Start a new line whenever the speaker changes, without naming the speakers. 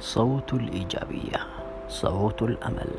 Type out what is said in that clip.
صوت الإيجابية صوت الأمل.